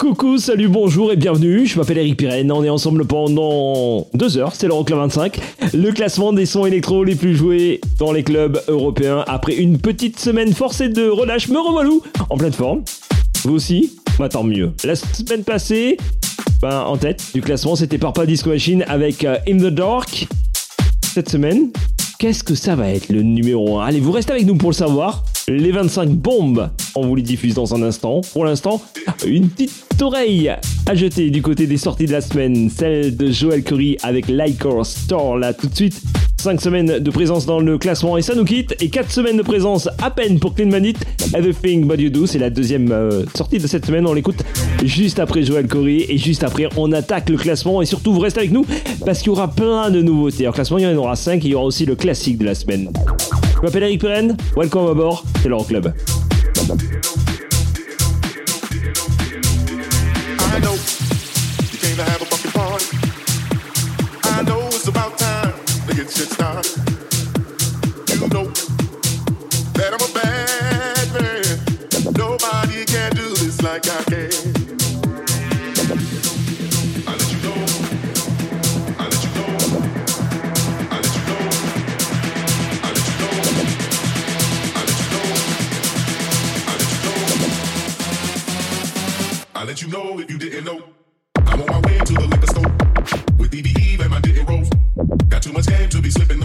Coucou, salut, bonjour et bienvenue. Je m'appelle Eric Pirenne. On est ensemble pendant deux heures. C'est l'Euroclub 25. Le classement des sons électro les plus joués dans les clubs européens après une petite semaine forcée de relâche. Me revoilou en pleine forme. Vous aussi? Bah tant mieux. La semaine passée, ben, en tête du classement, c'était Parpa Disco Machine avec euh, In the Dark. Cette semaine, qu'est-ce que ça va être le numéro 1 Allez, vous restez avec nous pour le savoir. Les 25 bombes, on vous les diffuse dans un instant. Pour l'instant, une petite oreille à jeter du côté des sorties de la semaine, celle de Joel Curry avec Lycor Store là tout de suite. 5 semaines de présence dans le classement et ça nous quitte. Et 4 semaines de présence à peine pour Clean Bandit. Everything But You Do, c'est la deuxième euh, sortie de cette semaine. On l'écoute juste après Joël Curry et juste après on attaque le classement. Et surtout, vous restez avec nous parce qu'il y aura plein de nouveautés. En classement, il y en aura 5 et il y aura aussi le classique de la semaine. Je m'appelle Eric Perren, welcome aboard, c'est l'Euroclub. club. be slipping.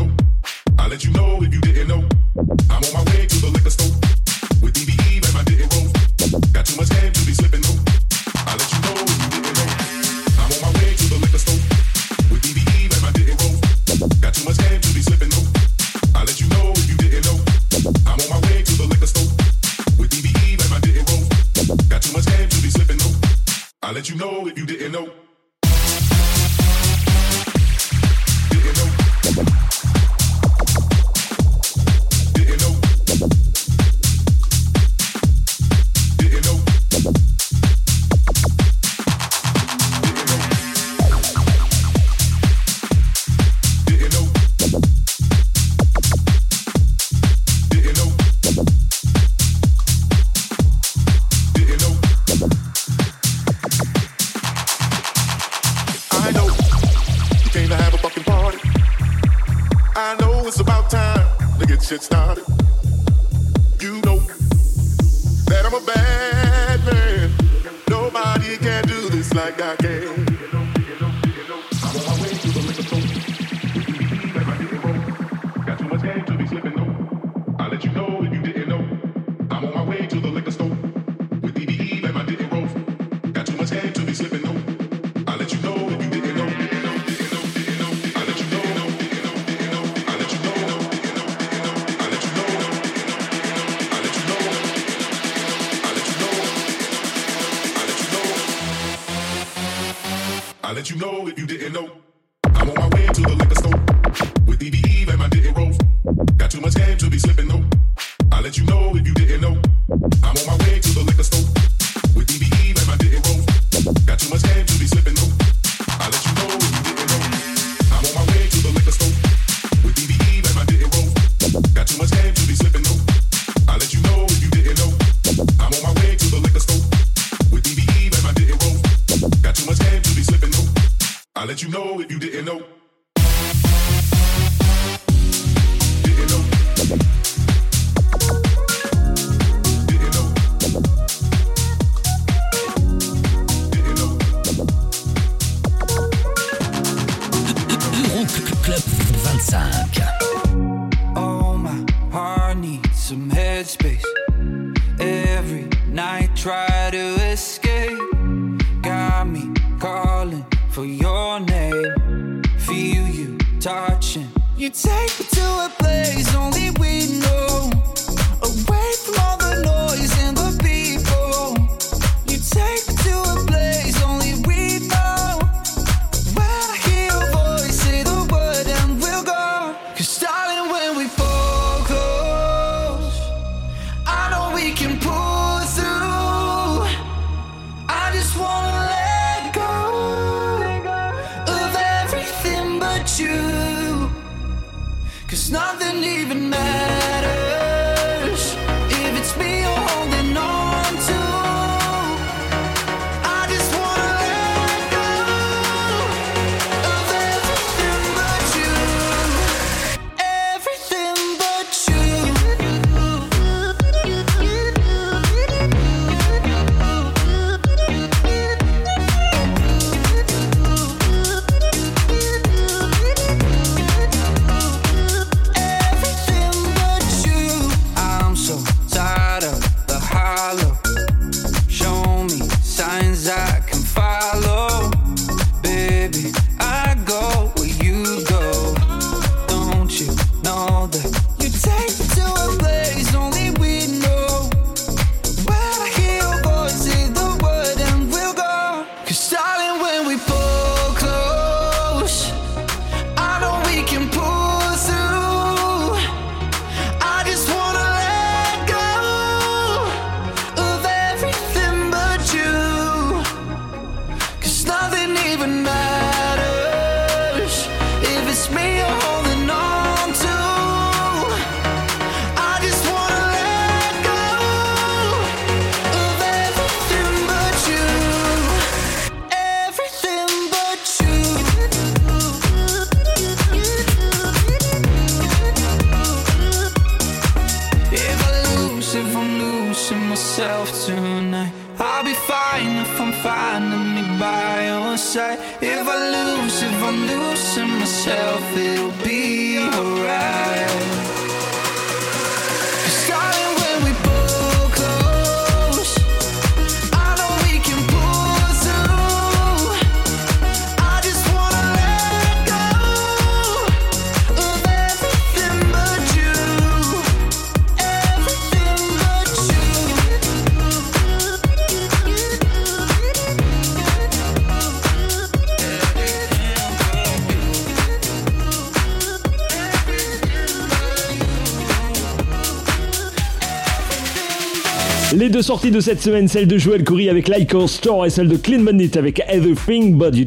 Sorties de cette semaine, celle de Joel Curry avec Lyco Store et celle de Clean Bandit avec Everything But You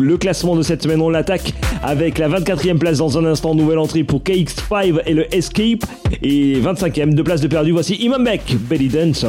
2. Le classement de cette semaine, on l'attaque avec la 24e place dans un instant, nouvelle entrée pour KX5 et le Escape. Et 25e, deux places de perdu, voici Imam Beck, Belly Dancer.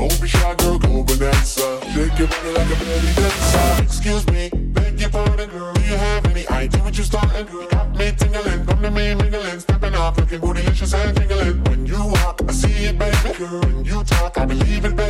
Don't be shy, girl, go bonanza. Shake your body like a belly dancer. Excuse me, beg your pardon, girl. Do you have any idea what you're starting, girl? You Got me tingling, come to me mingling, stepping off, looking bootylicious and tingling. When you walk, I see it, baby, girl. When you talk, I believe it, baby,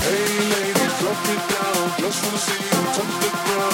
Hey, ladies, drop it down. Just wanna see you touch the ground.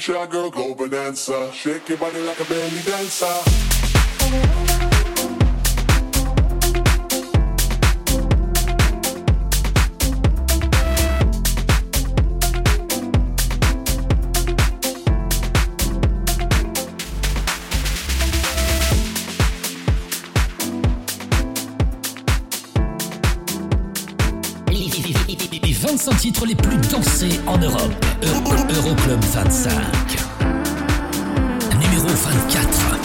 Shy, girl, go bonanza. Shake your body like a belly dancer. 25 titres les plus dansés en Europe. Euro- Euroclub 25. Numéro 24.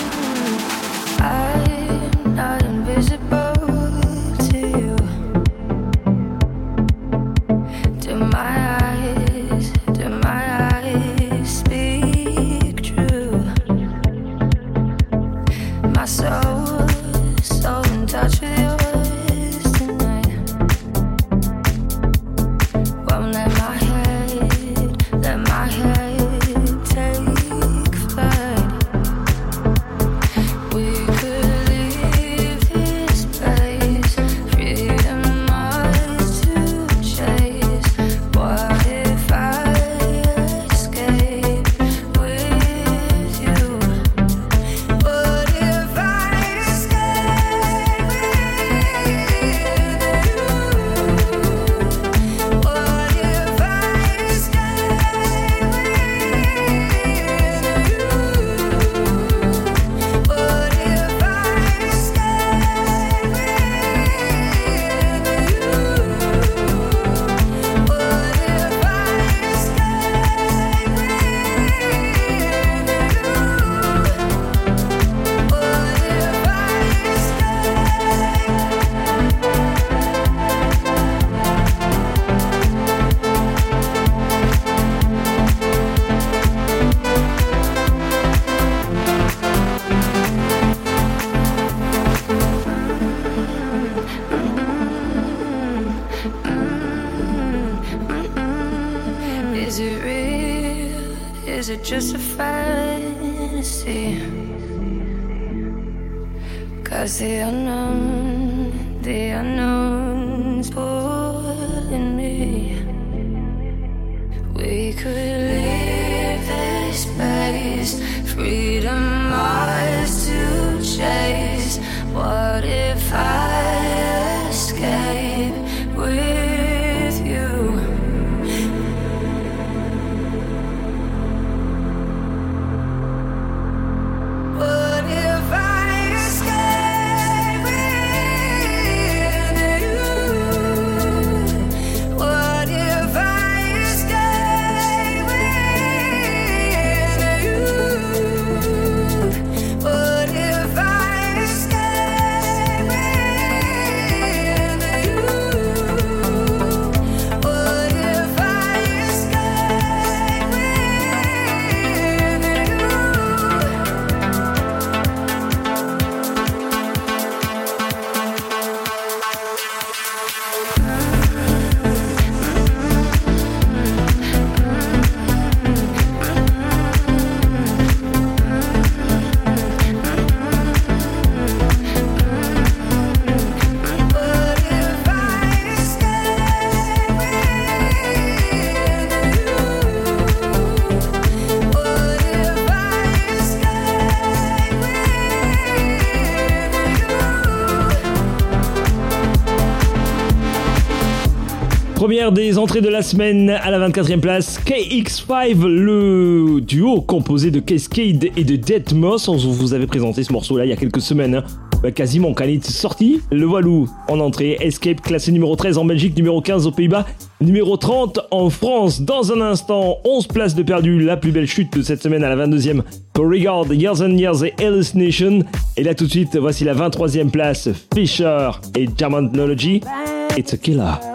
Première des entrées de la semaine à la 24e place, KX5, le duo composé de Cascade et de Deadmos. On vous avait présenté ce morceau-là il y a quelques semaines. hein. Bah, quasiment est sorti. Le Walou en entrée. Escape classé numéro 13 en Belgique, numéro 15 aux Pays-Bas, numéro 30 en France. Dans un instant, 11 places de perdu. La plus belle chute de cette semaine à la 22e pour Regard, Years and Years et Hallucination. Et là tout de suite, voici la 23e place, Fisher et Germanology. It's a killer.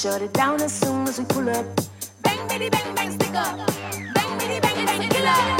Shut it down as soon as we pull up. Bang, bitty, bang, bang, stick up. Bang, bitty, bang, a killer.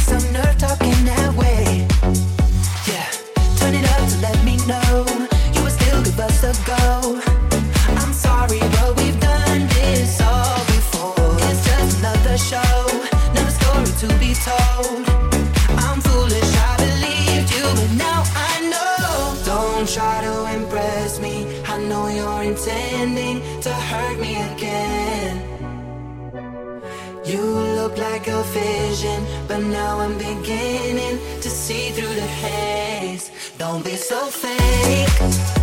i know you're intending to hurt me again. You look like a vision but now i'm beginning to see through the haze. Don't be so fake.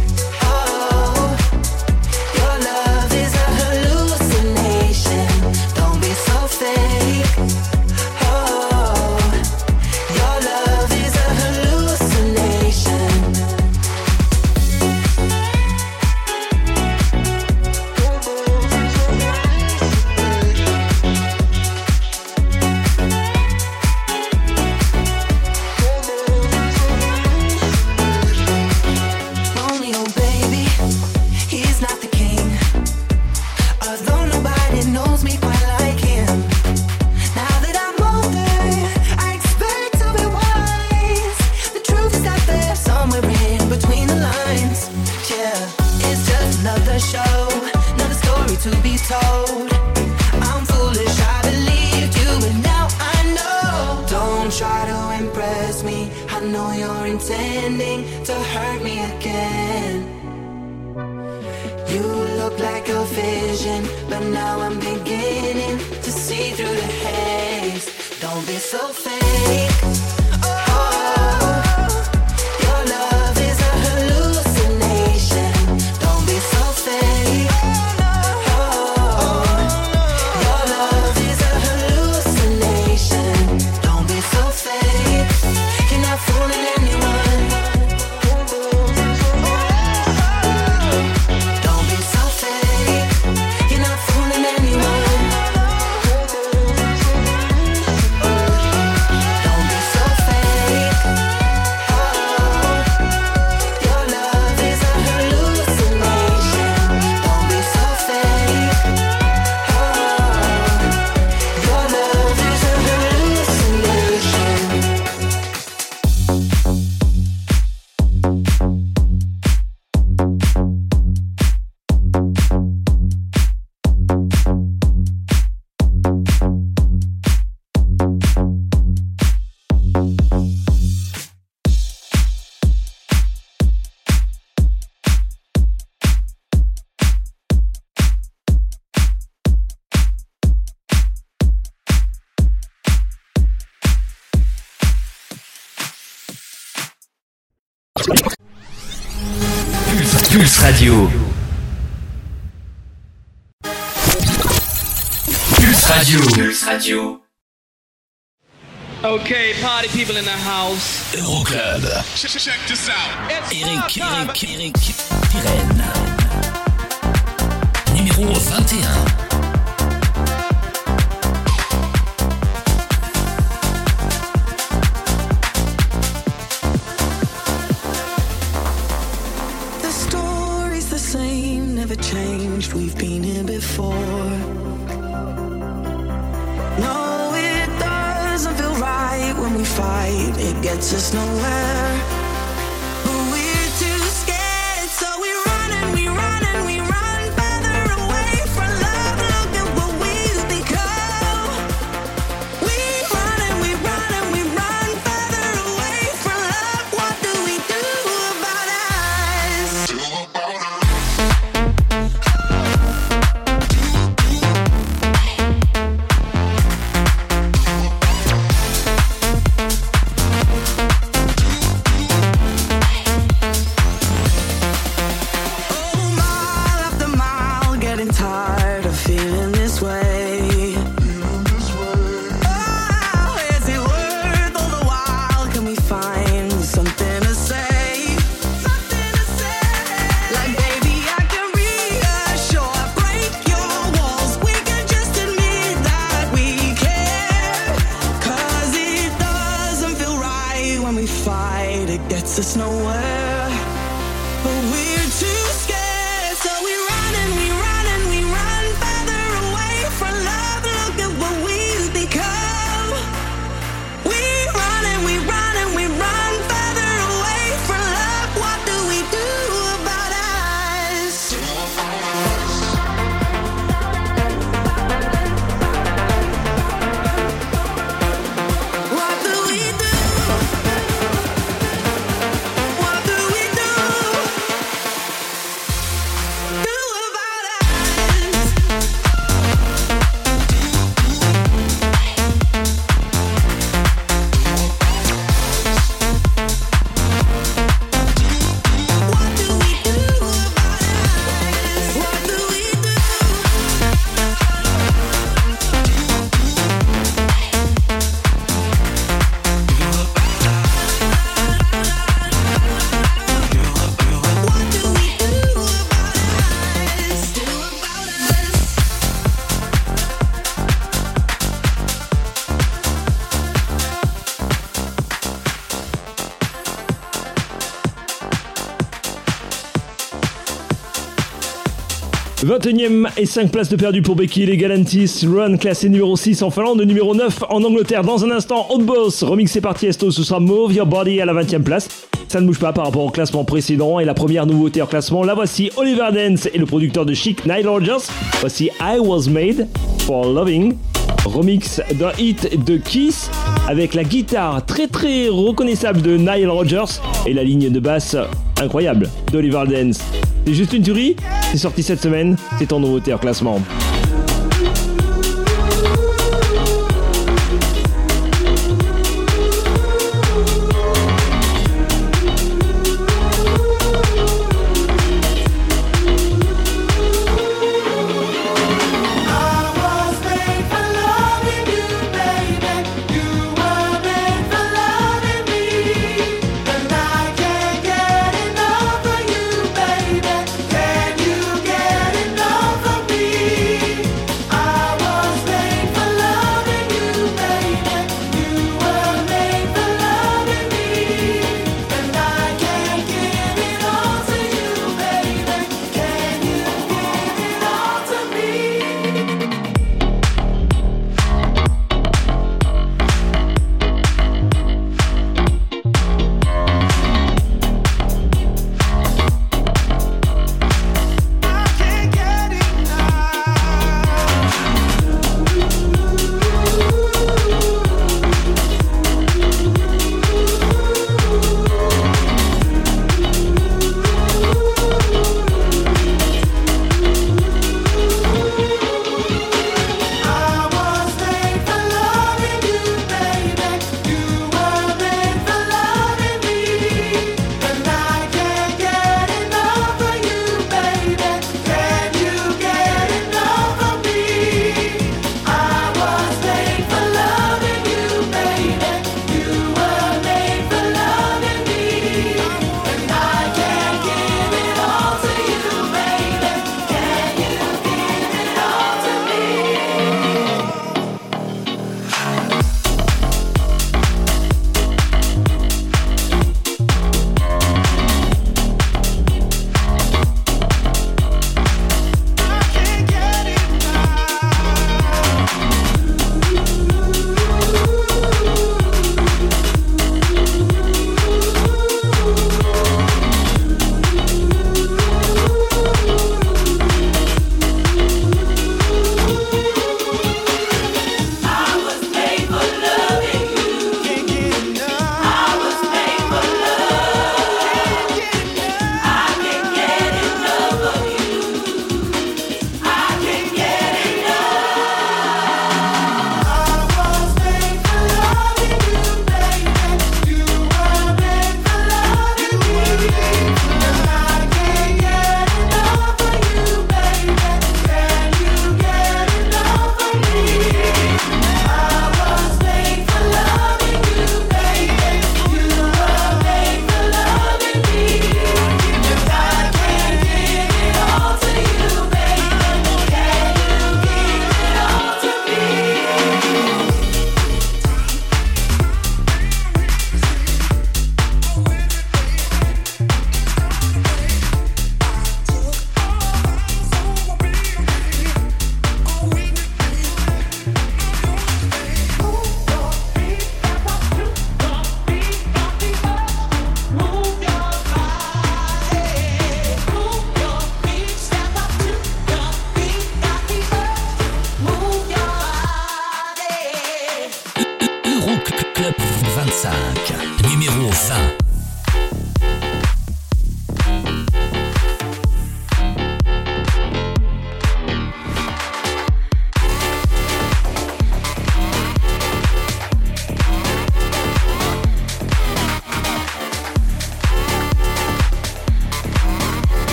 in the house. Euroclub. Check, check, this out. 21ème et 5 places de perdu pour Becky les Galantis. Run classé numéro 6 en Finlande, numéro 9 en Angleterre. Dans un instant, Hot Boss, remixé par Tiesto, ce sera Move Your Body à la 20ème place. Ça ne bouge pas par rapport au classement précédent. Et la première nouveauté en classement, la voici Oliver Dance et le producteur de Chic, Nile Rodgers. Voici I Was Made for Loving. Remix d'un hit de Kiss avec la guitare très très reconnaissable de Nile Rodgers et la ligne de basse incroyable d'Oliver Dance. C'est juste une tuerie, c'est sorti cette semaine, c'est en nouveauté en classement.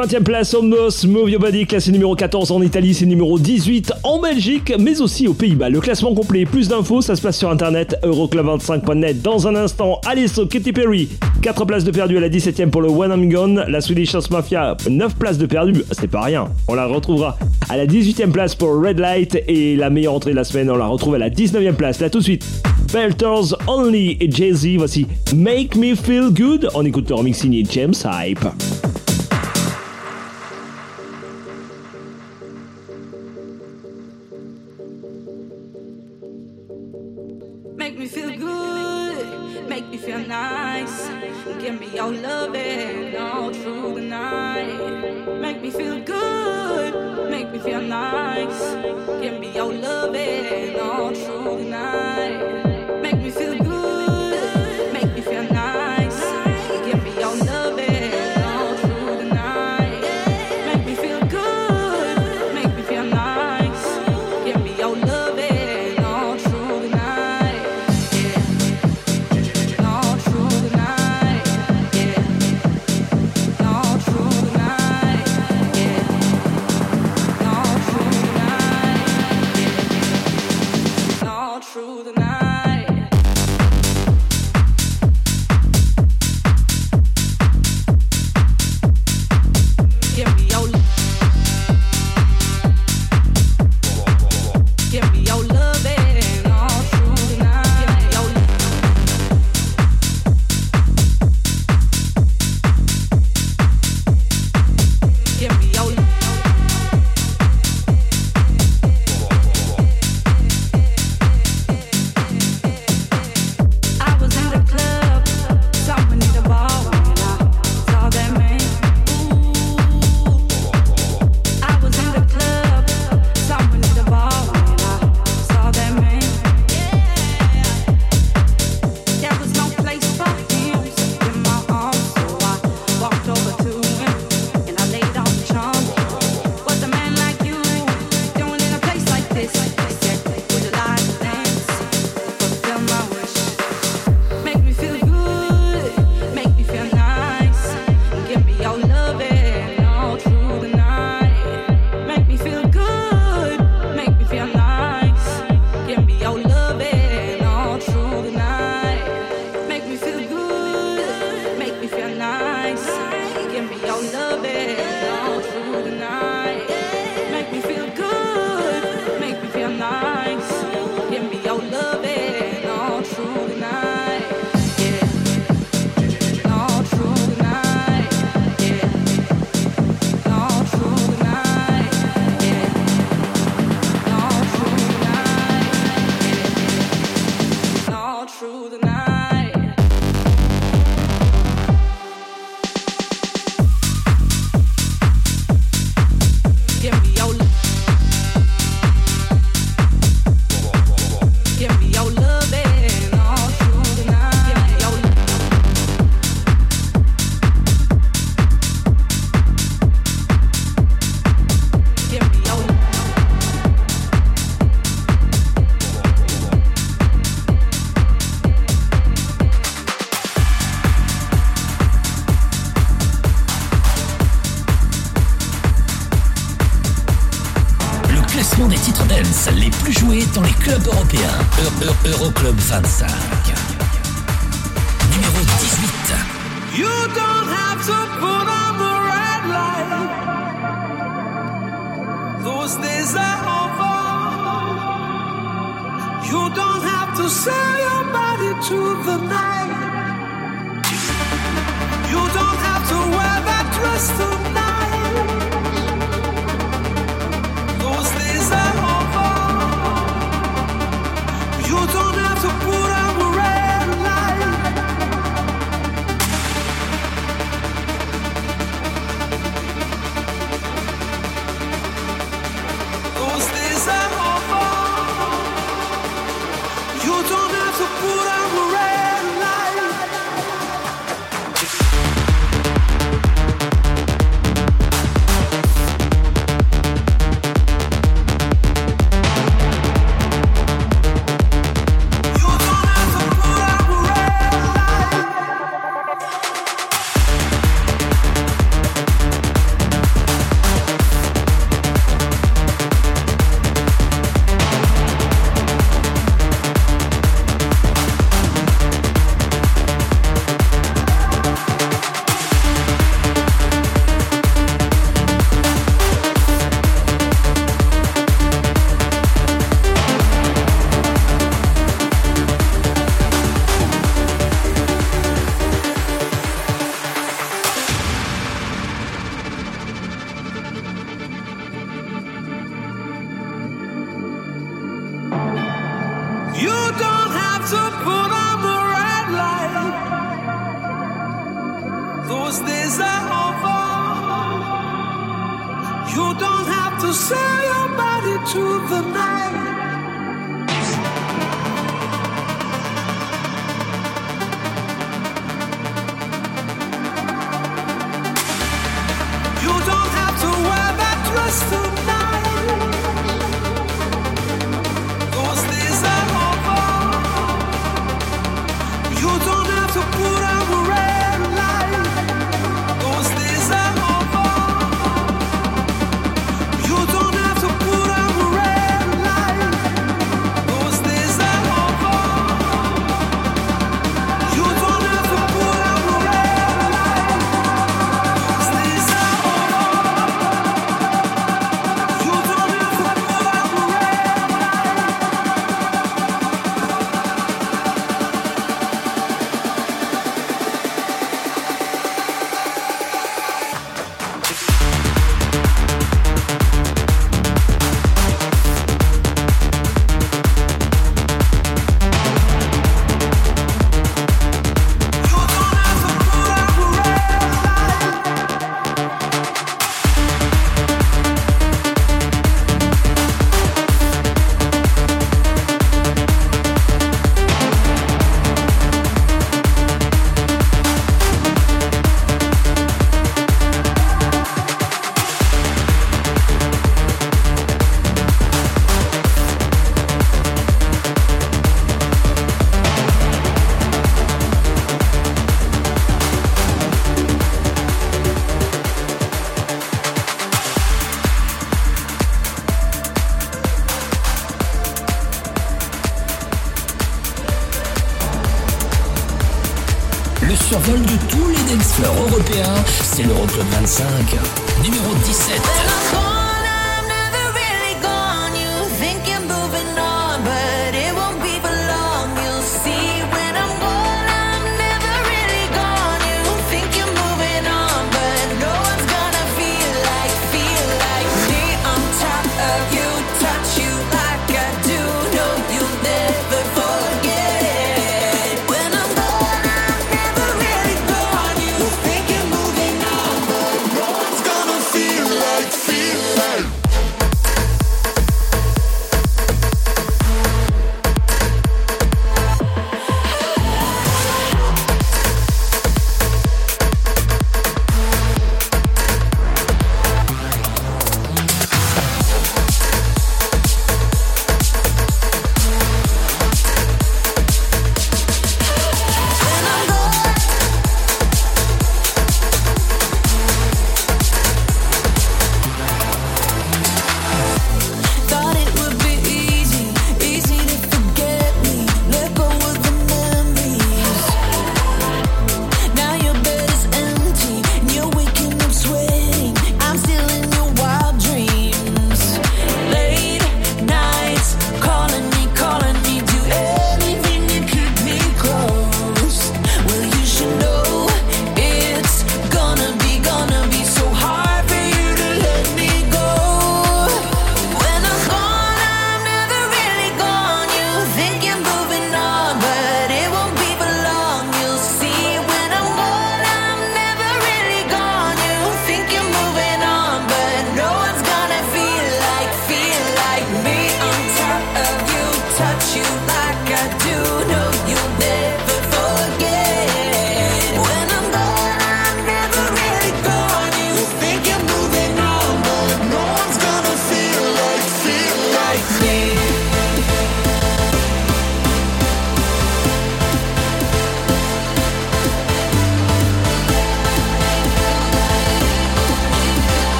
20e place, Omnos, Move Your classé numéro 14 en Italie, c'est numéro 18 en Belgique, mais aussi aux Pays-Bas. Le classement complet, plus d'infos, ça se passe sur internet, euroclub25.net. Dans un instant, Alesso, Katy Perry, 4 places de perdu à la 17e pour le One I'm Gone. La Swedish House Mafia, 9 places de perdu, c'est pas rien. On la retrouvera à la 18e place pour Red Light et la meilleure entrée de la semaine, on la retrouve à la 19e place. Là tout de suite, Belters Only et Jay-Z, voici Make Me Feel Good. On écoute le remix James Hype. Eu-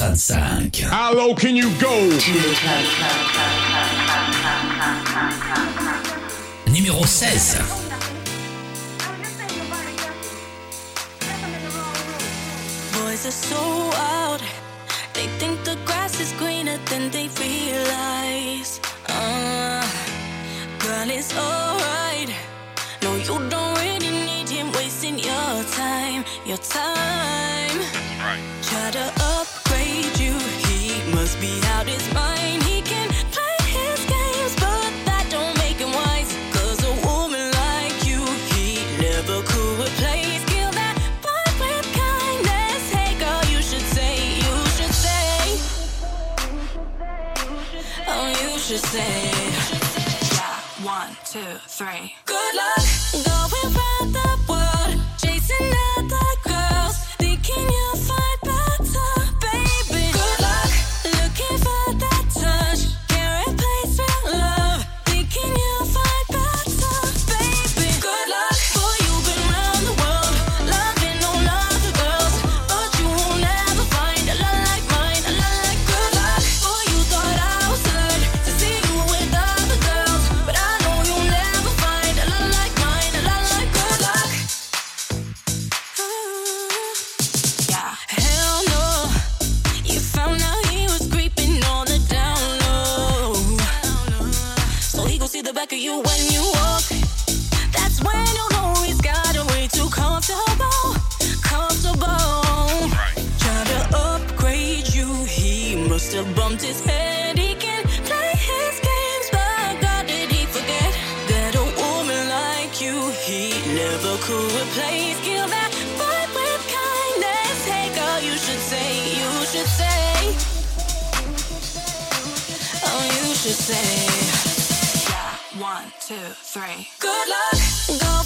Sunset. you. He never could replace kill that fight with kindness. Hey girl, you should say, you should say. Oh, you should say. Yeah, one, two, three. Good luck. Go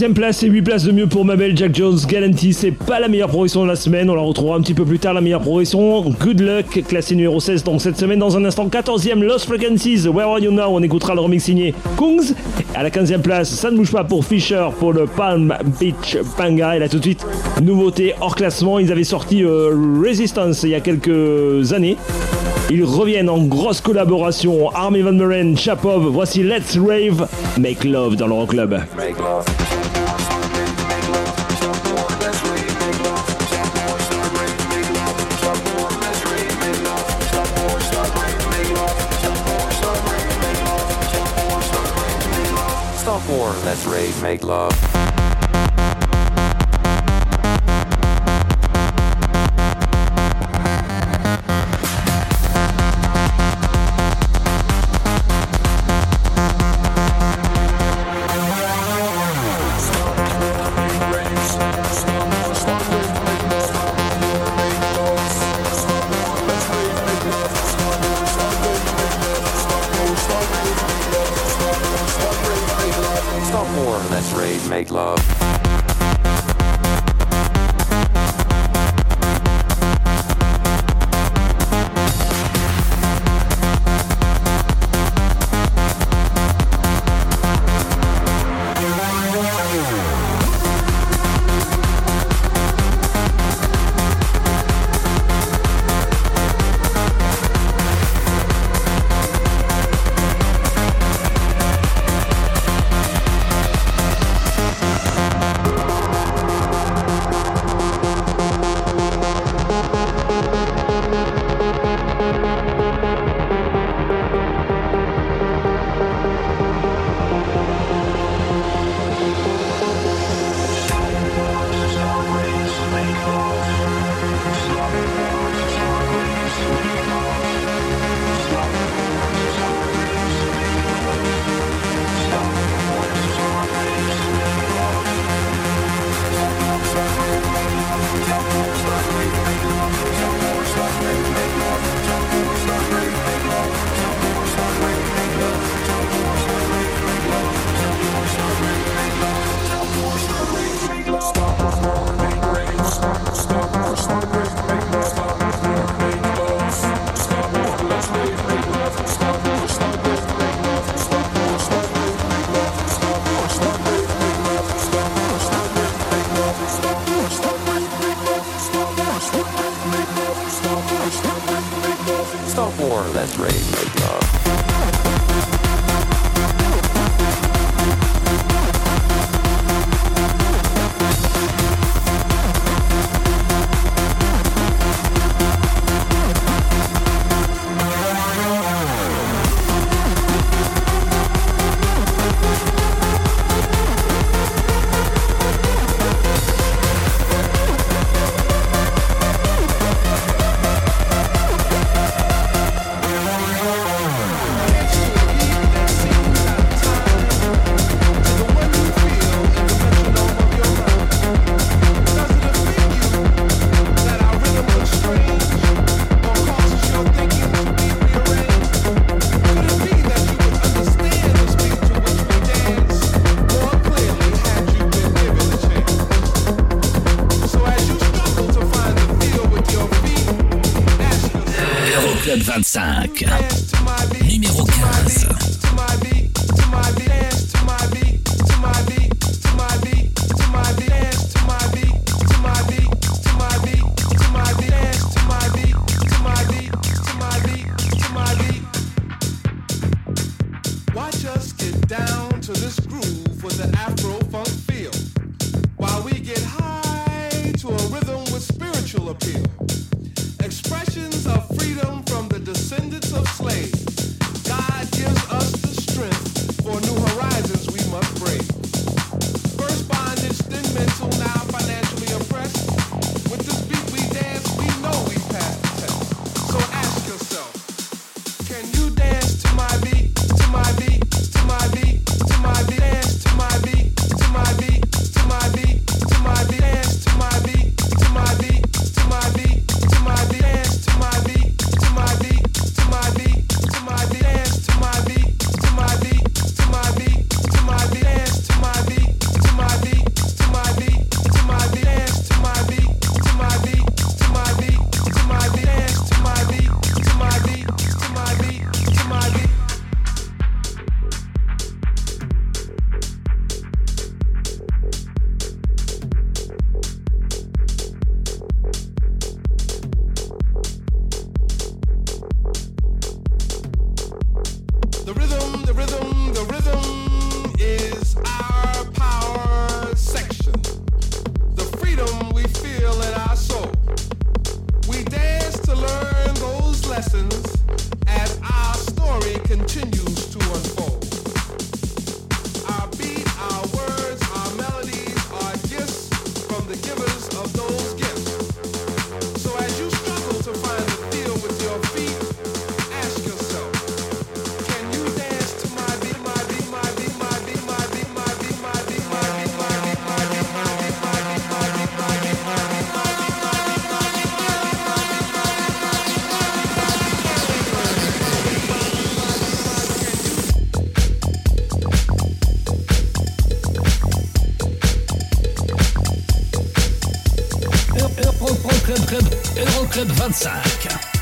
16ème place et 8 places de mieux pour ma belle Jack Jones. Galanty, c'est pas la meilleure progression de la semaine. On la retrouvera un petit peu plus tard, la meilleure progression. Good Luck, classé numéro 16 donc cette semaine. Dans un instant, 14ème Lost Frequencies. Where Are You Now? On écoutera le remix signé Kungs. À la 15ème place, ça ne bouge pas pour Fisher pour le Palm Beach Panga. Et là tout de suite, nouveauté hors classement. Ils avaient sorti euh, Resistance il y a quelques années. Ils reviennent en grosse collaboration. Army Van Buren, Chapov. Voici Let's Rave, Make Love dans l'Euroclub. Stop war. Let's rave, make love.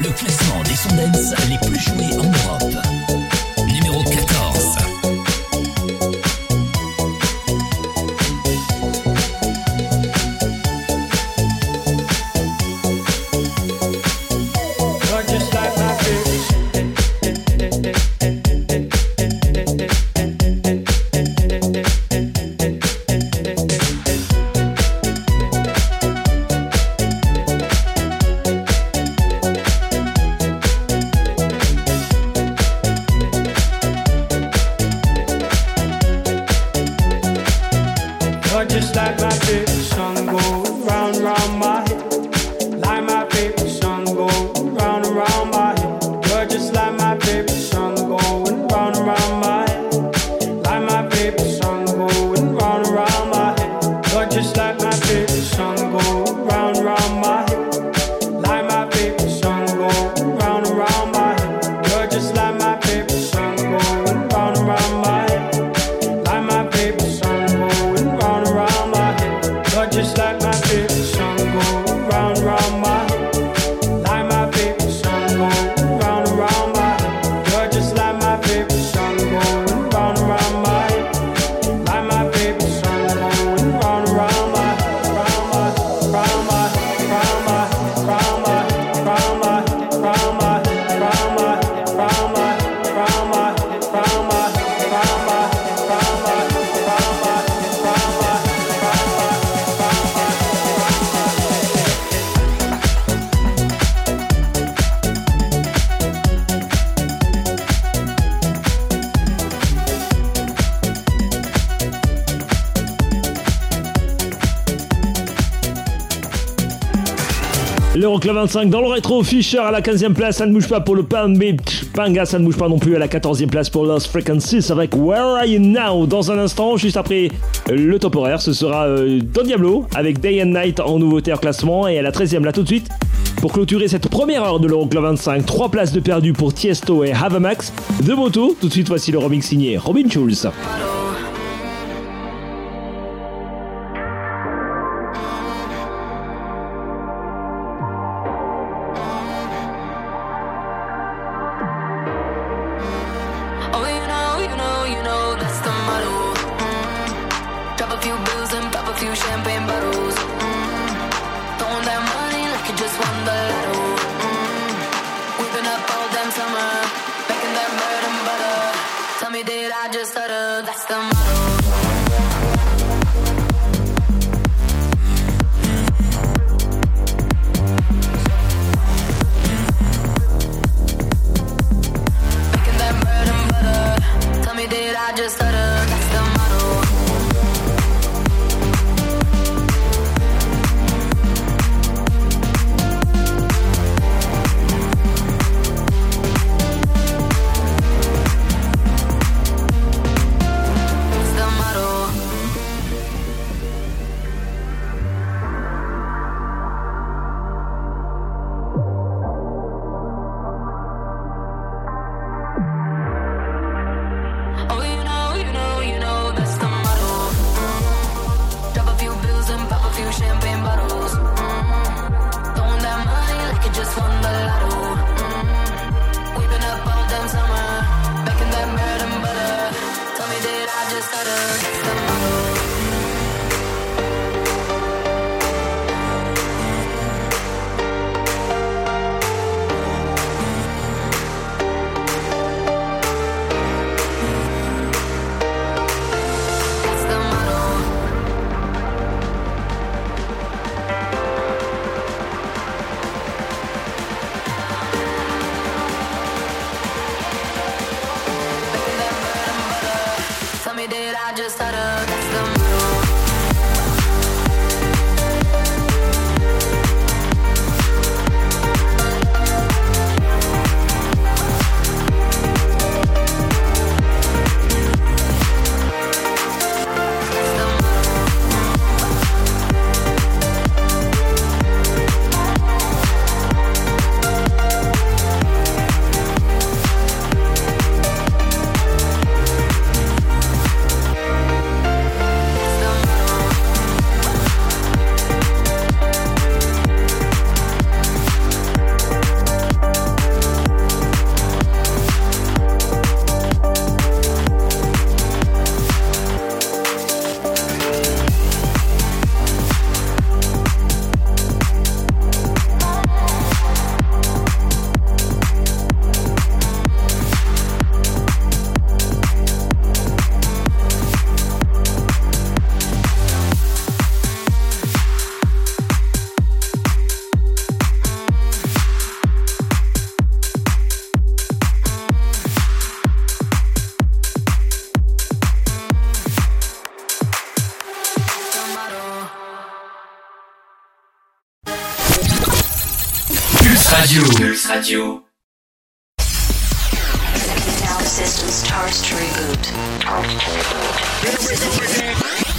le classement des sondages les 25 dans le rétro. Fisher à la 15e place, ça ne bouge pas pour le Palm Beach. Panga, ça ne bouge pas non plus à la 14e place pour Lost Frequencies avec Where Are You Now? Dans un instant, juste après le temporaire. Ce sera euh, Don Diablo avec Day and Night en nouveauté en classement et à la 13e là tout de suite. Pour clôturer cette première heure de l'Euroclub 25, 3 places de perdu pour Tiesto et Havamax. De moto, tout de suite voici le remix signé Robin Schulz. champagne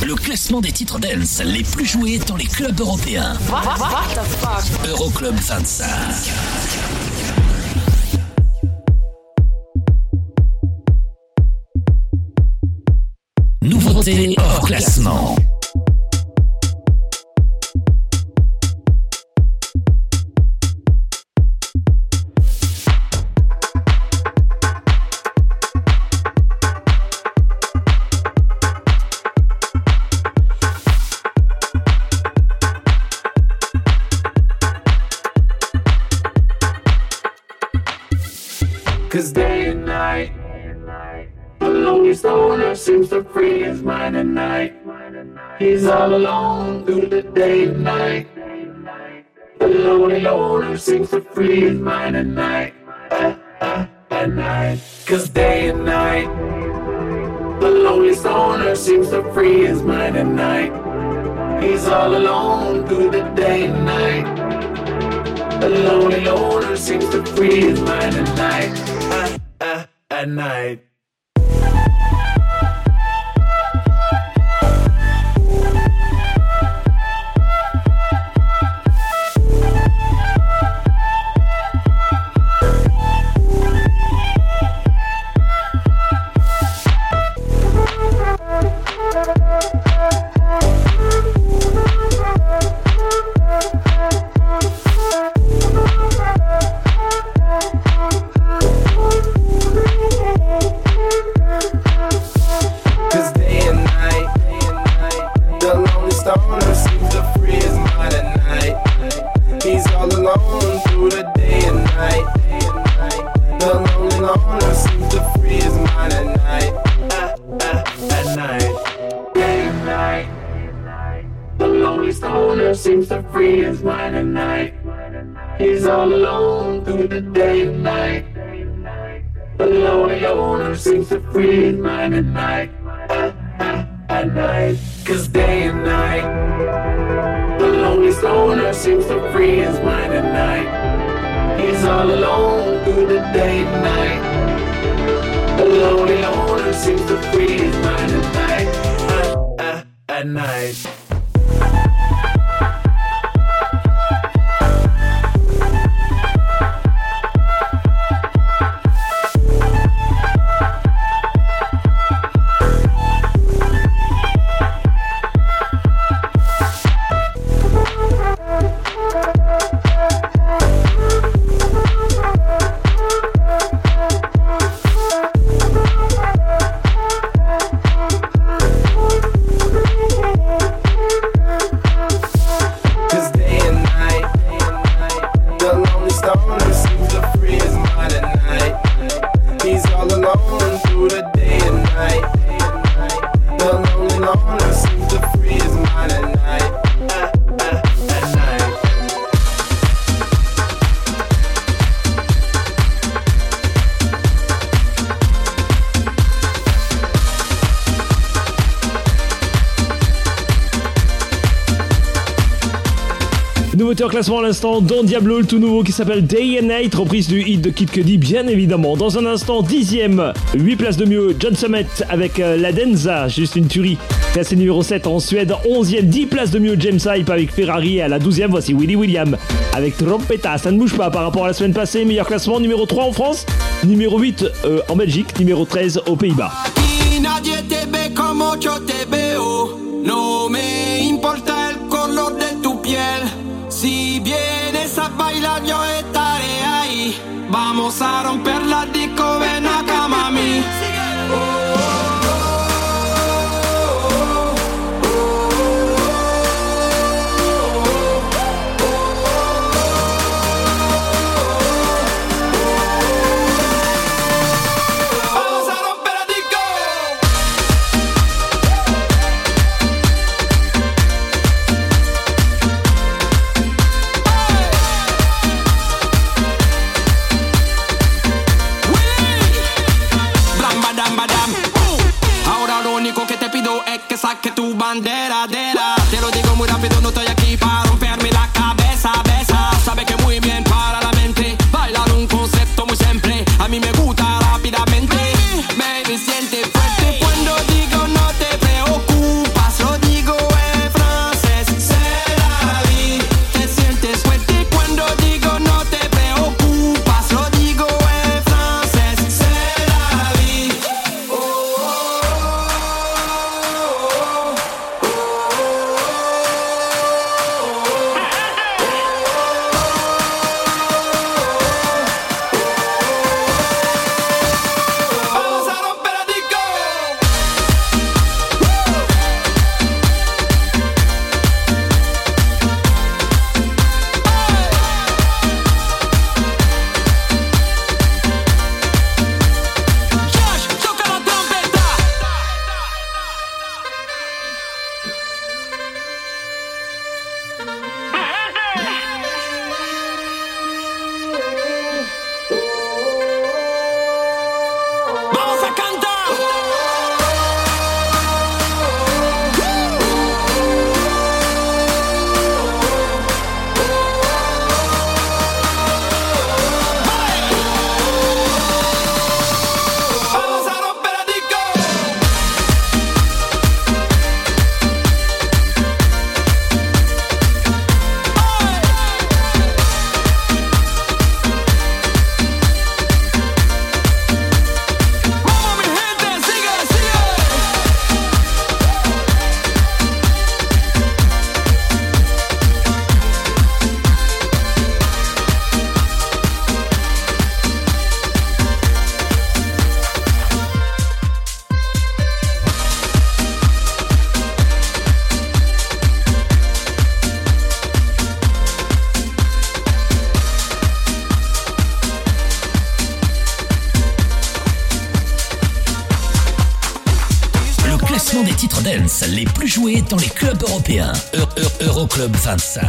Le classement des titres dance les plus joués dans les clubs européens. Euroclub 25. Alone through the day and night. The lonely owner seems to free his at night. At, at, night. Cause day and night, the lonely stoner seems to free his at night. He's all alone through the day and night. The lonely loner seems to free his at night. At night. His mind at night. At night. Cause day and night. The lonely stoner seems to free his mind at night. He's all alone through the day classement à l'instant, Don Diablo, le tout nouveau qui s'appelle Day and Night, reprise du hit de Kid Cudi, bien évidemment. Dans un instant, dixième, 8 places de mieux, John Summit avec euh, La Denza, juste une tuerie. Classé numéro 7 en Suède, 11e, 10 places de mieux, James Hype avec Ferrari. Et à la 12e, voici Willy William avec Trompetta. Ça ne bouge pas par rapport à la semaine passée. Meilleur classement, numéro 3 en France, numéro 8 euh, en Belgique, numéro 13 aux Pays-Bas. Vamos a romper la disco, ven européen. Euroclub 25.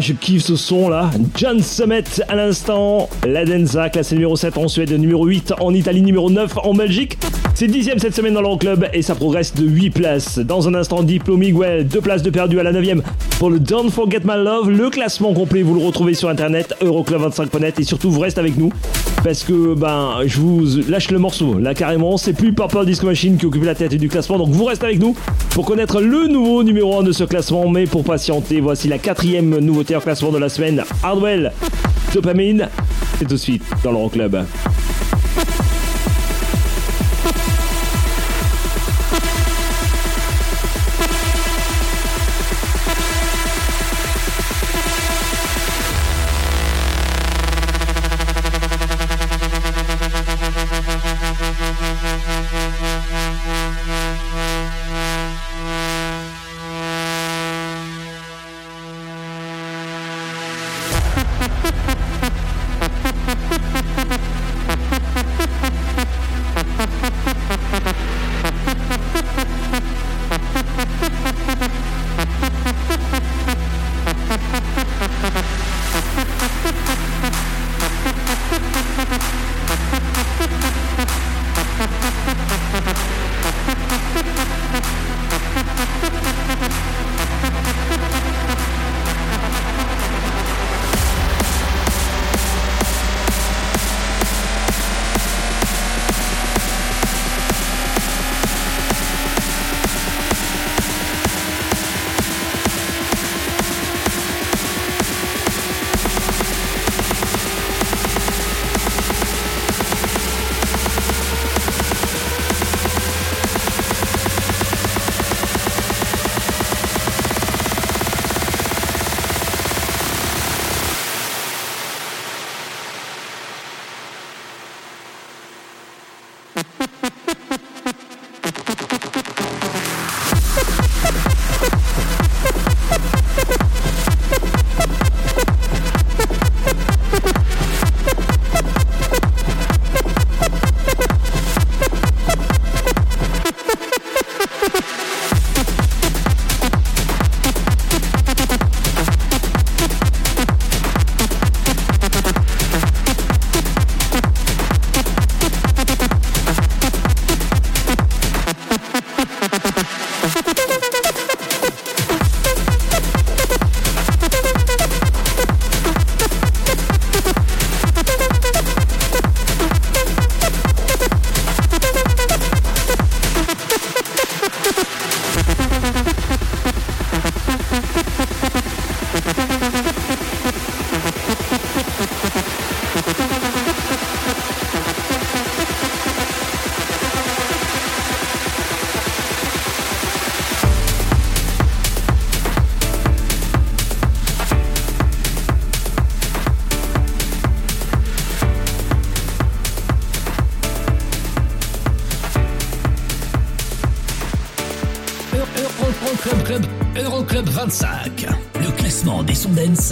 Je kiffe ce son là. John Summit à l'instant. La Denza, classé numéro 7 en Suède, numéro 8 en Italie, numéro 9 en Belgique. C'est dixième cette semaine dans l'Euroclub et ça progresse de 8 places. Dans un instant, Diplo Miguel, 2 places de perdu à la 9 pour le Don't Forget My Love. Le classement complet, vous le retrouvez sur internet, euroclub25.net et surtout vous restez avec nous parce que ben je vous lâche le morceau. Là carrément, c'est plus Purple Disco Machine qui occupe la tête du classement, donc vous restez avec nous pour connaître le nouveau numéro 1 de ce classement. Mais pour patienter, voici la quatrième nouveauté en classement de la semaine. Hardwell, Dopamine, c'est tout de suite dans l'Euroclub. Euroclub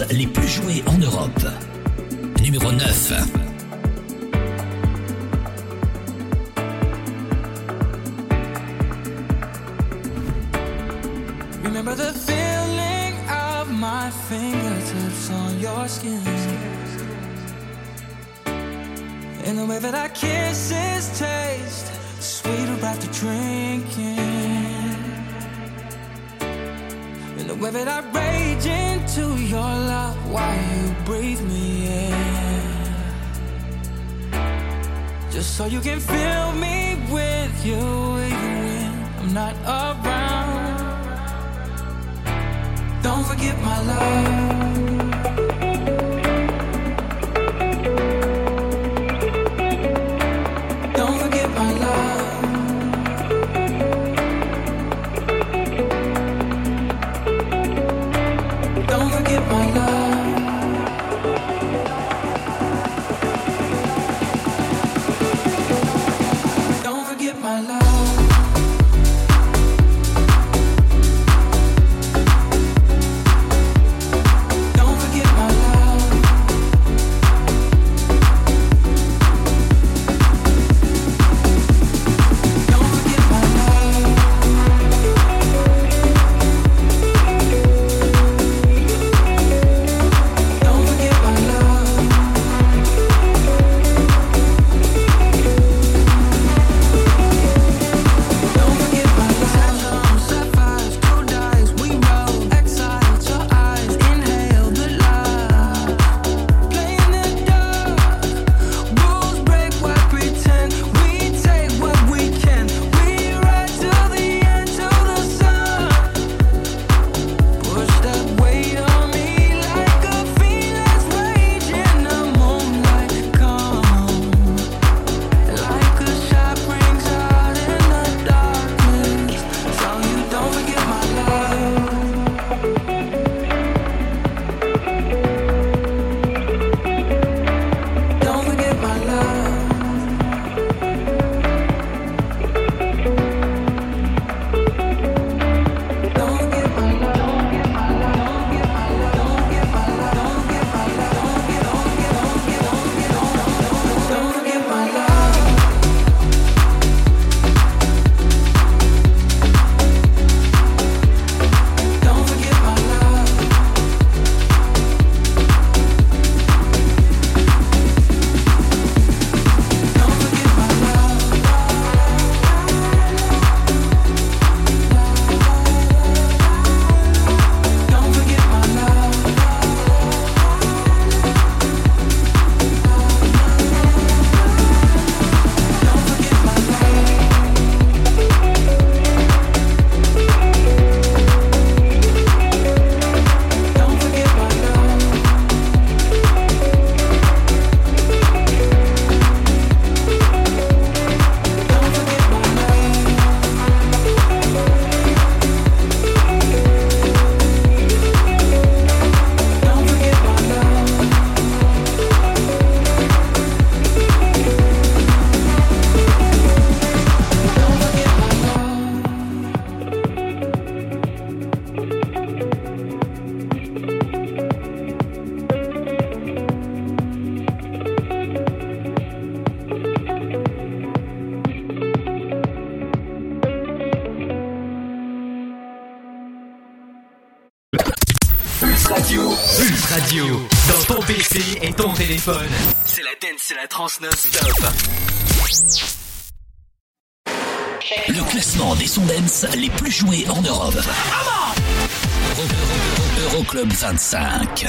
les plus Non-stop. Le classement des sons les plus joués en Europe. Euroclub 25.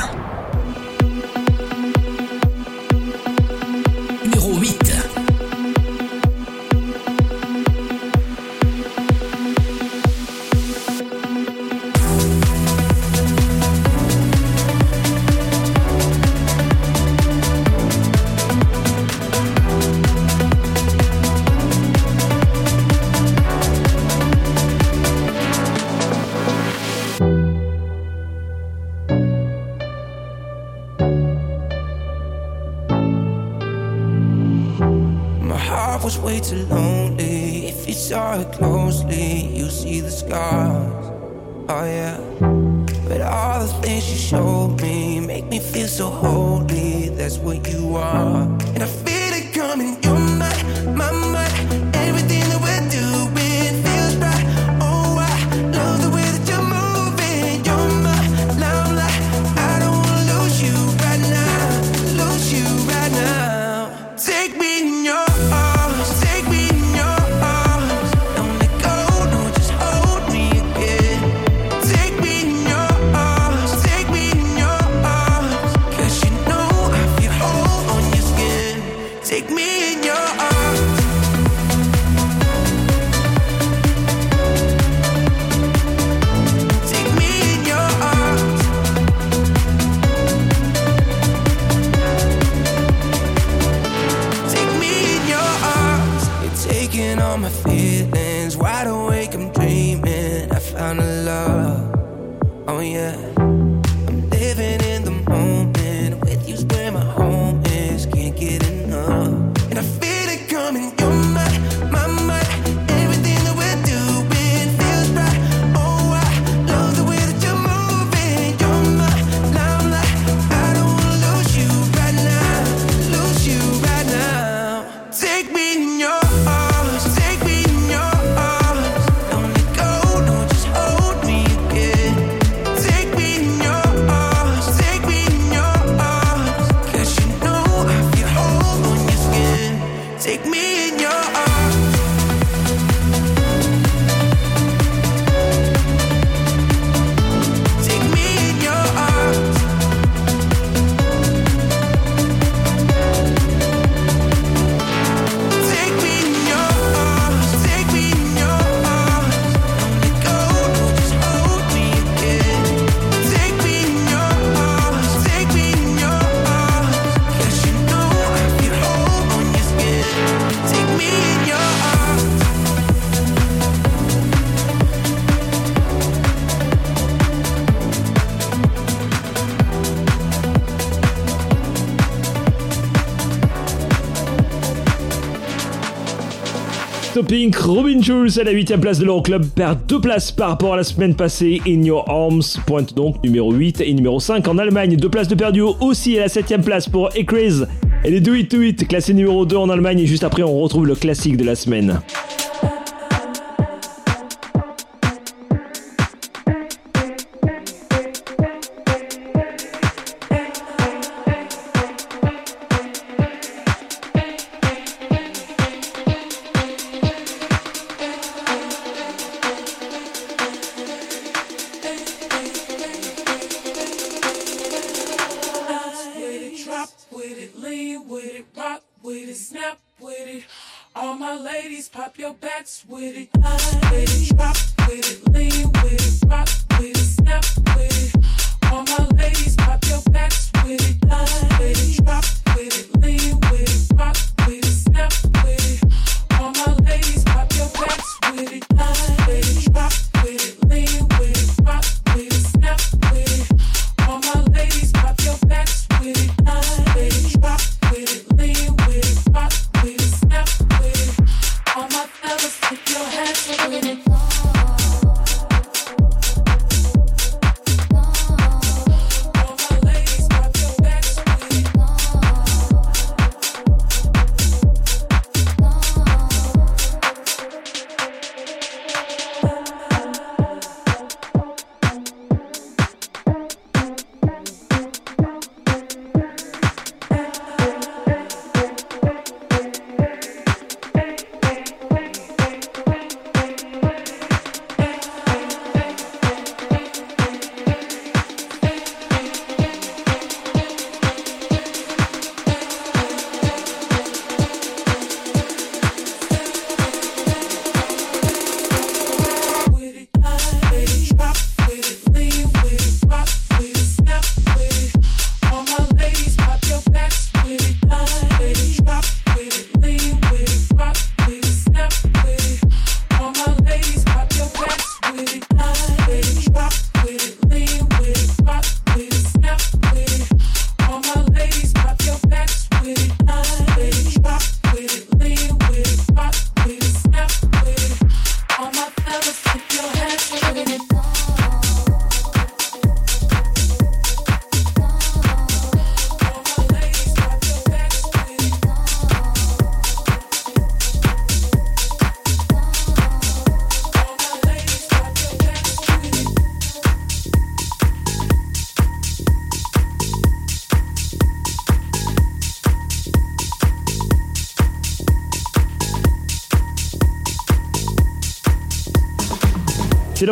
Pink, Robin Schulz à la 8 place de l'Euroclub perd deux places par rapport à la semaine passée. In Your Arms pointe donc numéro 8 et numéro 5 en Allemagne. Deux places de perdu aussi à la 7 place pour Ecraze. Et les Do It To It, classé numéro 2 en Allemagne. Et juste après, on retrouve le classique de la semaine.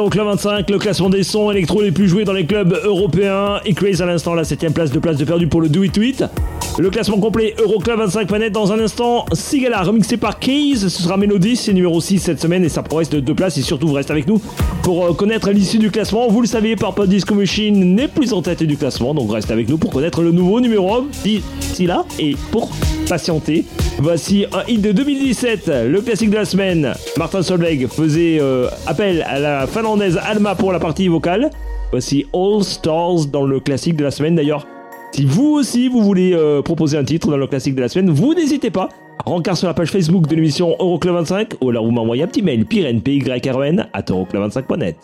C'est l'Euroclub 25, le classement des sons électro les plus joués dans les clubs européens. Et Craze à l'instant, la 7ème place, de place de perdu pour le Do It It. Le classement complet Euroclub 25 planètes dans un instant. Sigala remixé par Keys, ce sera Melody, c'est numéro 6 cette semaine et ça progresse de deux places. Et surtout, vous restez avec nous pour euh, connaître l'issue du classement. Vous le savez, Purple Disco Machine n'est plus en tête du classement, donc restez avec nous pour connaître le nouveau numéro 1 d'ici là. Et pour patienter, voici un hit de 2017, le classique de la semaine. Martin Solveig faisait euh, appel à la finlandaise Alma pour la partie vocale. Voici All Stars dans le classique de la semaine d'ailleurs. Si vous aussi vous voulez euh, proposer un titre dans le classique de la semaine, vous n'hésitez pas. Rencard sur la page Facebook de l'émission Euroclub 25 ou alors vous m'envoyez un petit mail pyren at euroclub25.net.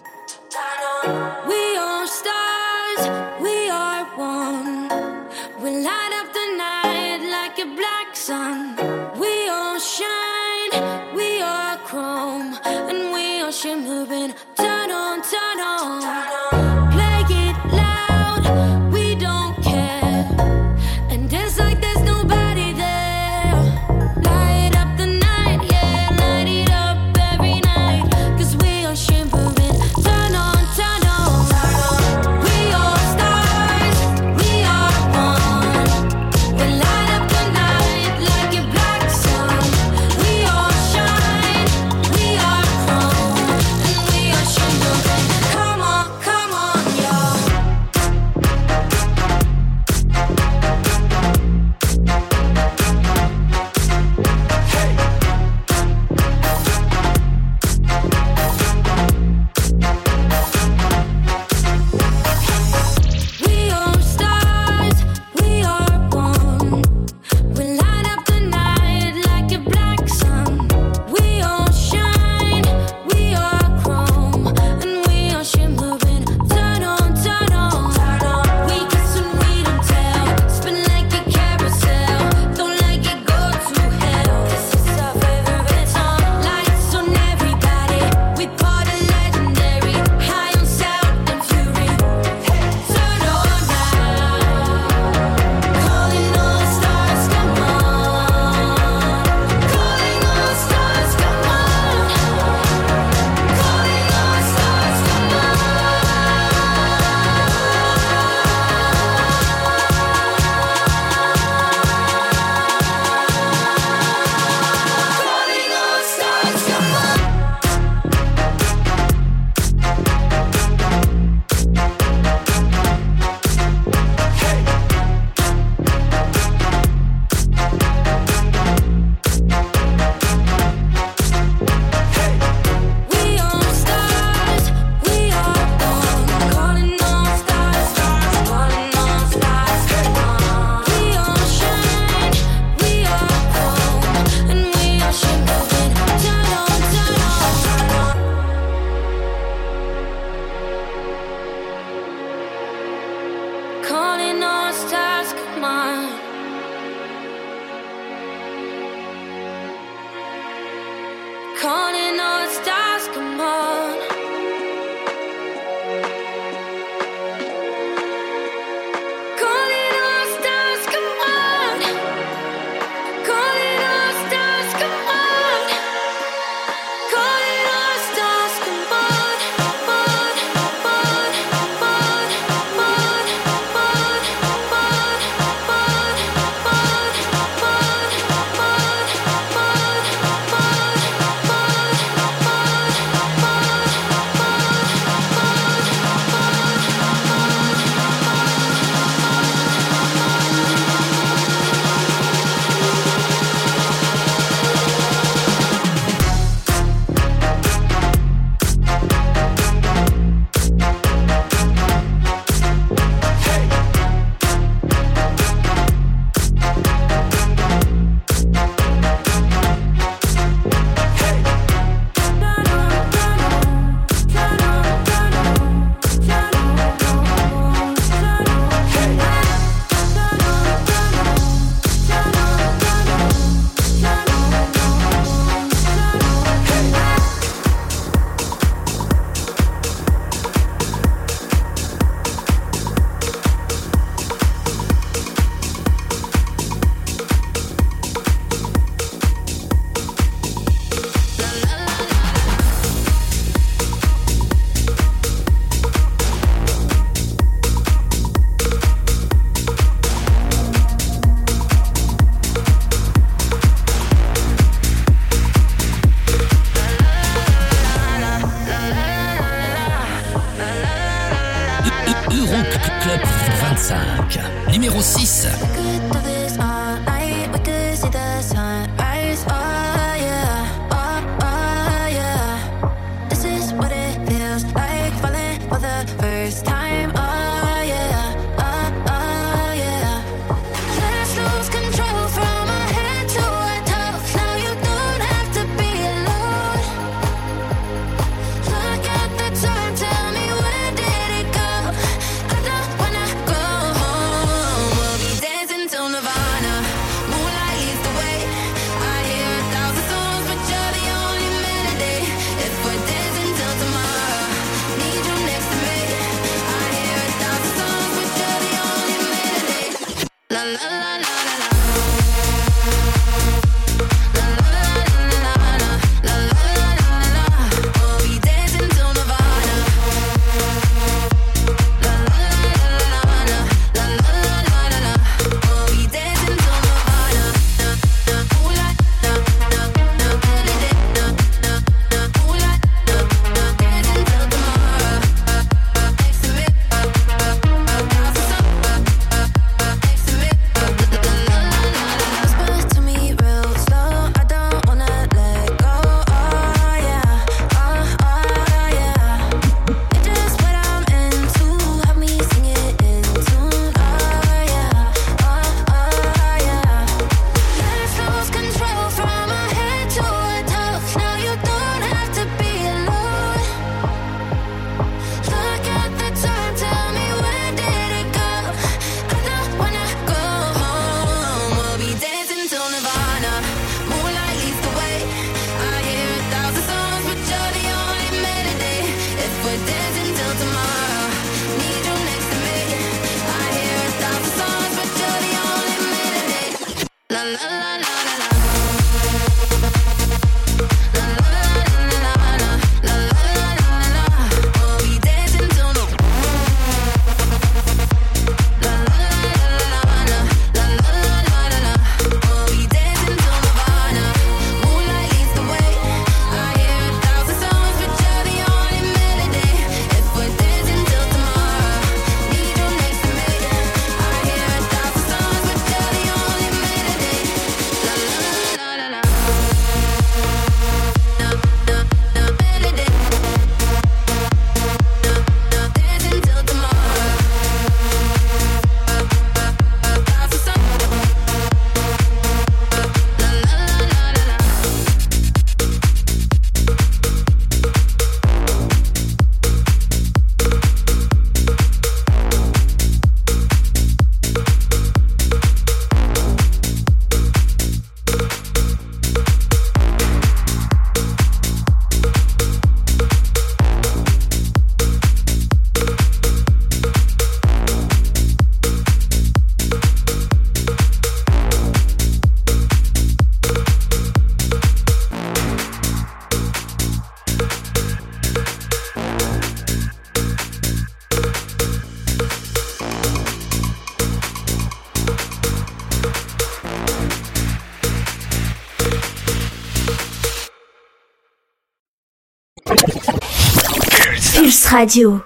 Radio.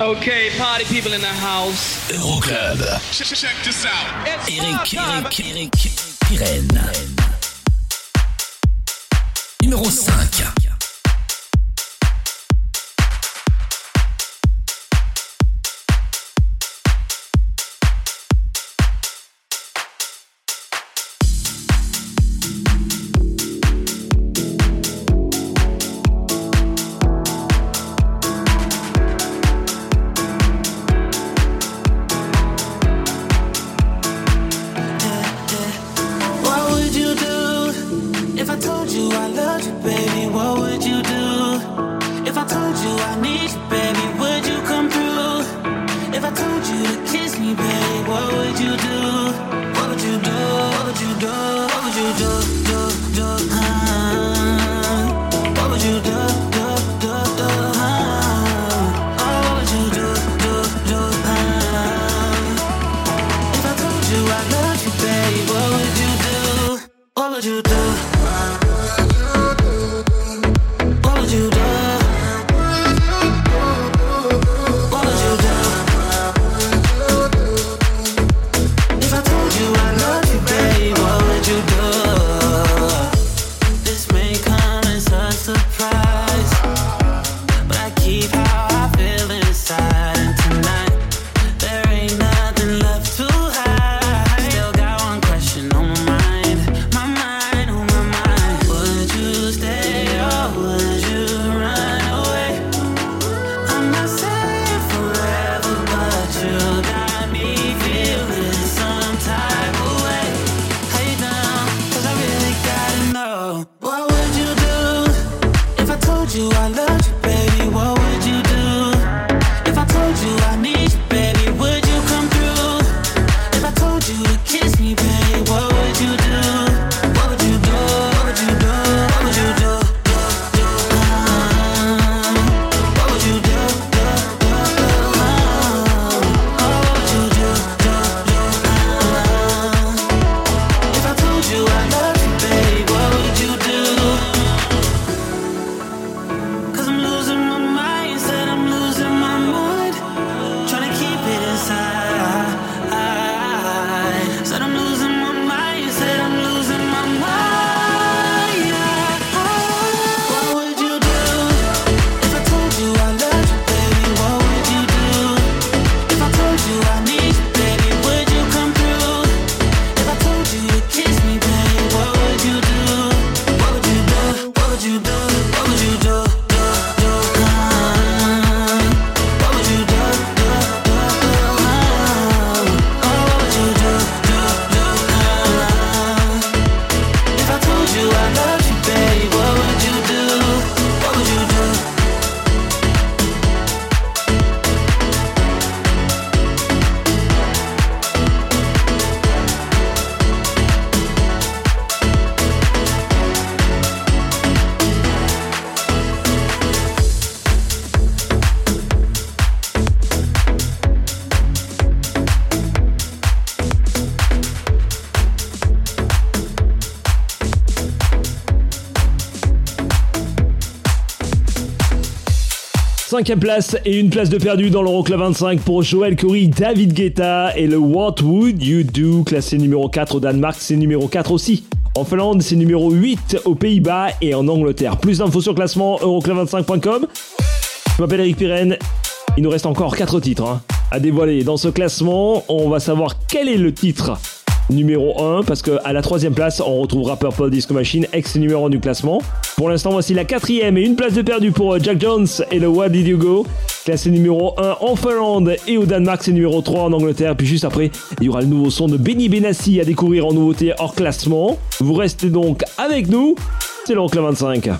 Okay, party people in the house. Euroclub. Check, check this Numéro 5. Cinquième place et une place de perdu dans l'Euroclub 25 pour Joël Curry, David Guetta et le What Would You Do, classé numéro 4 au Danemark, c'est numéro 4 aussi. En Finlande, c'est numéro 8 aux Pays-Bas et en Angleterre. Plus d'infos sur classement, euroclub25.com. Je m'appelle Eric Pirenne. Il nous reste encore 4 titres hein, à dévoiler. Dans ce classement, on va savoir quel est le titre numéro 1 parce qu'à la troisième place, on retrouvera Purple Disco Machine, ex numéro 1 du classement. Pour l'instant, voici la quatrième et une place de perdu pour euh, Jack Jones et le What Did You Go? Classé numéro 1 en Finlande et au Danemark, c'est numéro 3 en Angleterre. Puis juste après, il y aura le nouveau son de Benny Benassi à découvrir en nouveauté hors classement. Vous restez donc avec nous, c'est l'Oncle 25.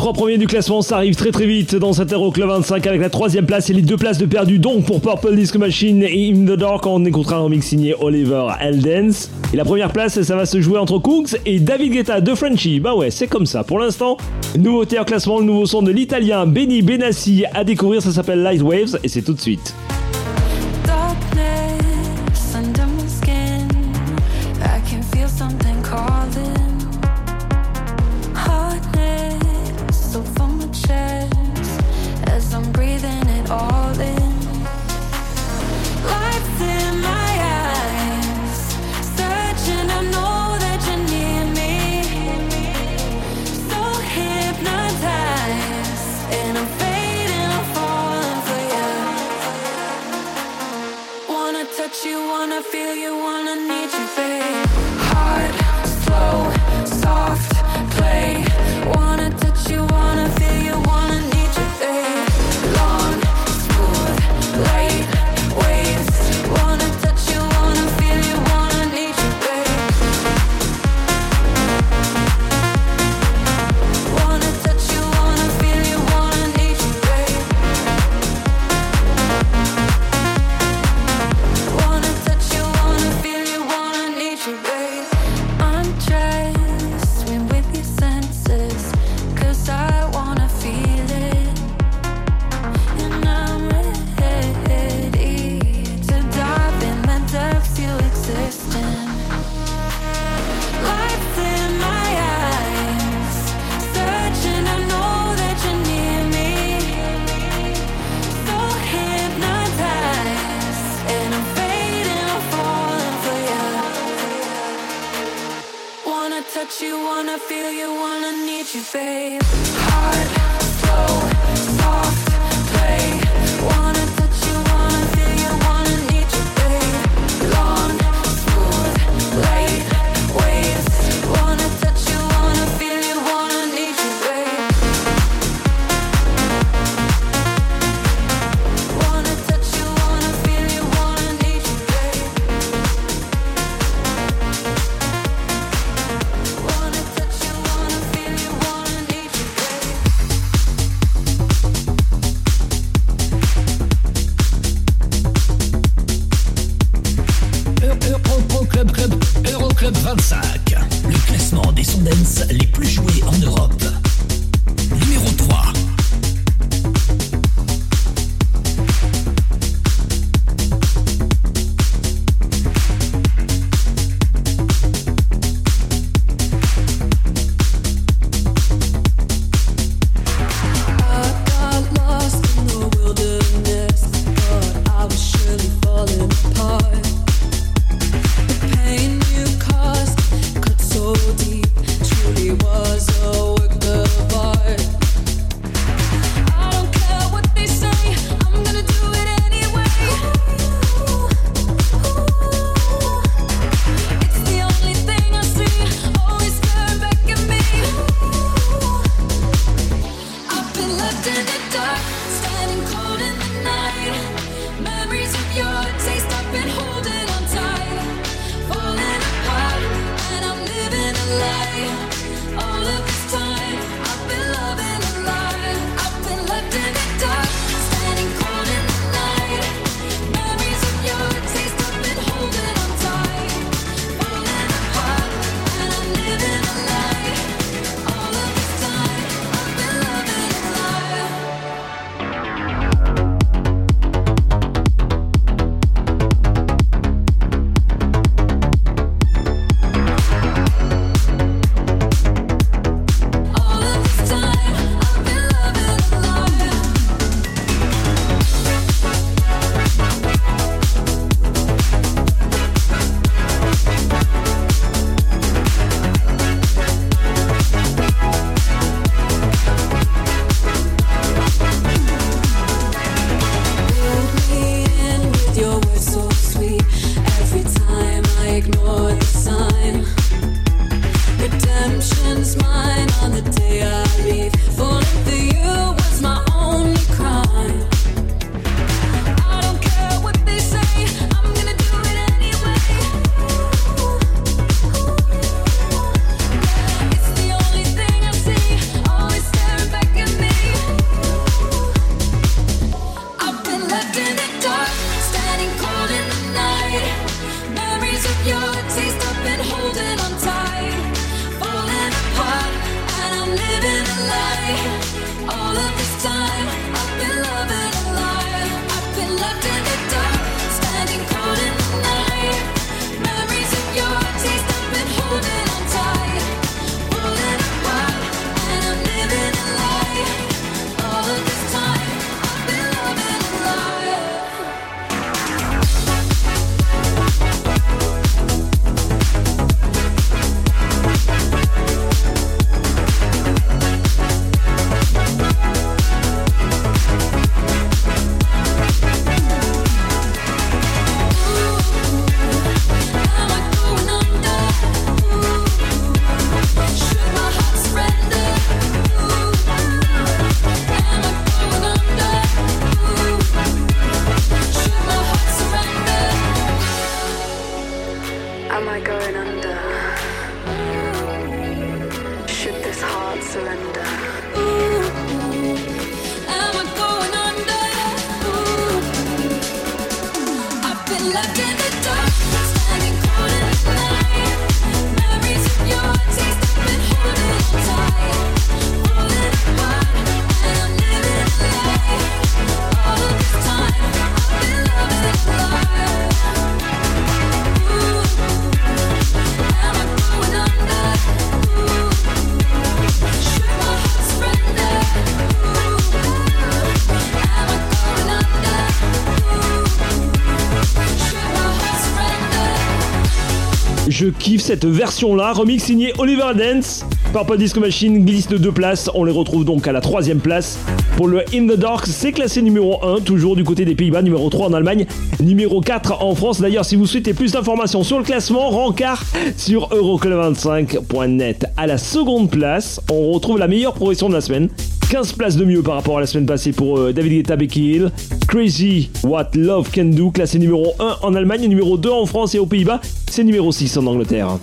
trois premiers du classement, ça arrive très très vite dans cet Euroclub 25 avec la troisième place et les deux places de perdu donc pour Purple Disco Machine et In the Dark on écoutera un remix signé Oliver Eldens. Et la première place, ça va se jouer entre Cooks et David Guetta de Frenchy. Bah ouais, c'est comme ça pour l'instant. Nouveauté en classement, le nouveau son de l'italien Benny Benassi à découvrir, ça s'appelle Light Waves et c'est tout de suite. kiffe cette version-là, remix signé Oliver Dance. Purple Disco Machine glisse de deux places, on les retrouve donc à la troisième place. Pour le In the Dark, c'est classé numéro 1, toujours du côté des Pays-Bas, numéro 3 en Allemagne, numéro 4 en France. D'ailleurs, si vous souhaitez plus d'informations sur le classement, rencard sur euroclub25.net. À la seconde place, on retrouve la meilleure progression de la semaine. 15 places de mieux par rapport à la semaine passée pour euh, David Guetta Becky Hill. Crazy What Love Can Do, classé numéro 1 en Allemagne, numéro 2 en France et aux Pays-Bas, c'est numéro 6 en Angleterre.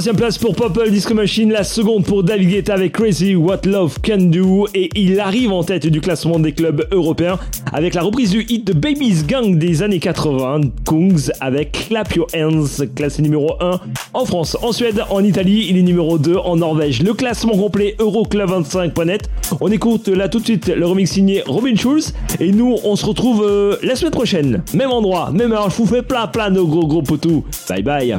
troisième place pour Purple Disco Machine, la seconde pour David Guetta avec Crazy What Love Can Do et il arrive en tête du classement des clubs européens avec la reprise du hit de Baby's Gang des années 80, Kungs avec Clap Your Hands, classé numéro 1 en France, en Suède, en Italie, il est numéro 2 en Norvège. Le classement complet Euroclub25.net. On écoute là tout de suite le remix signé Robin Schulz et nous on se retrouve euh, la semaine prochaine, même endroit, même heure, je vous fais plein plein de gros gros potous. Bye bye.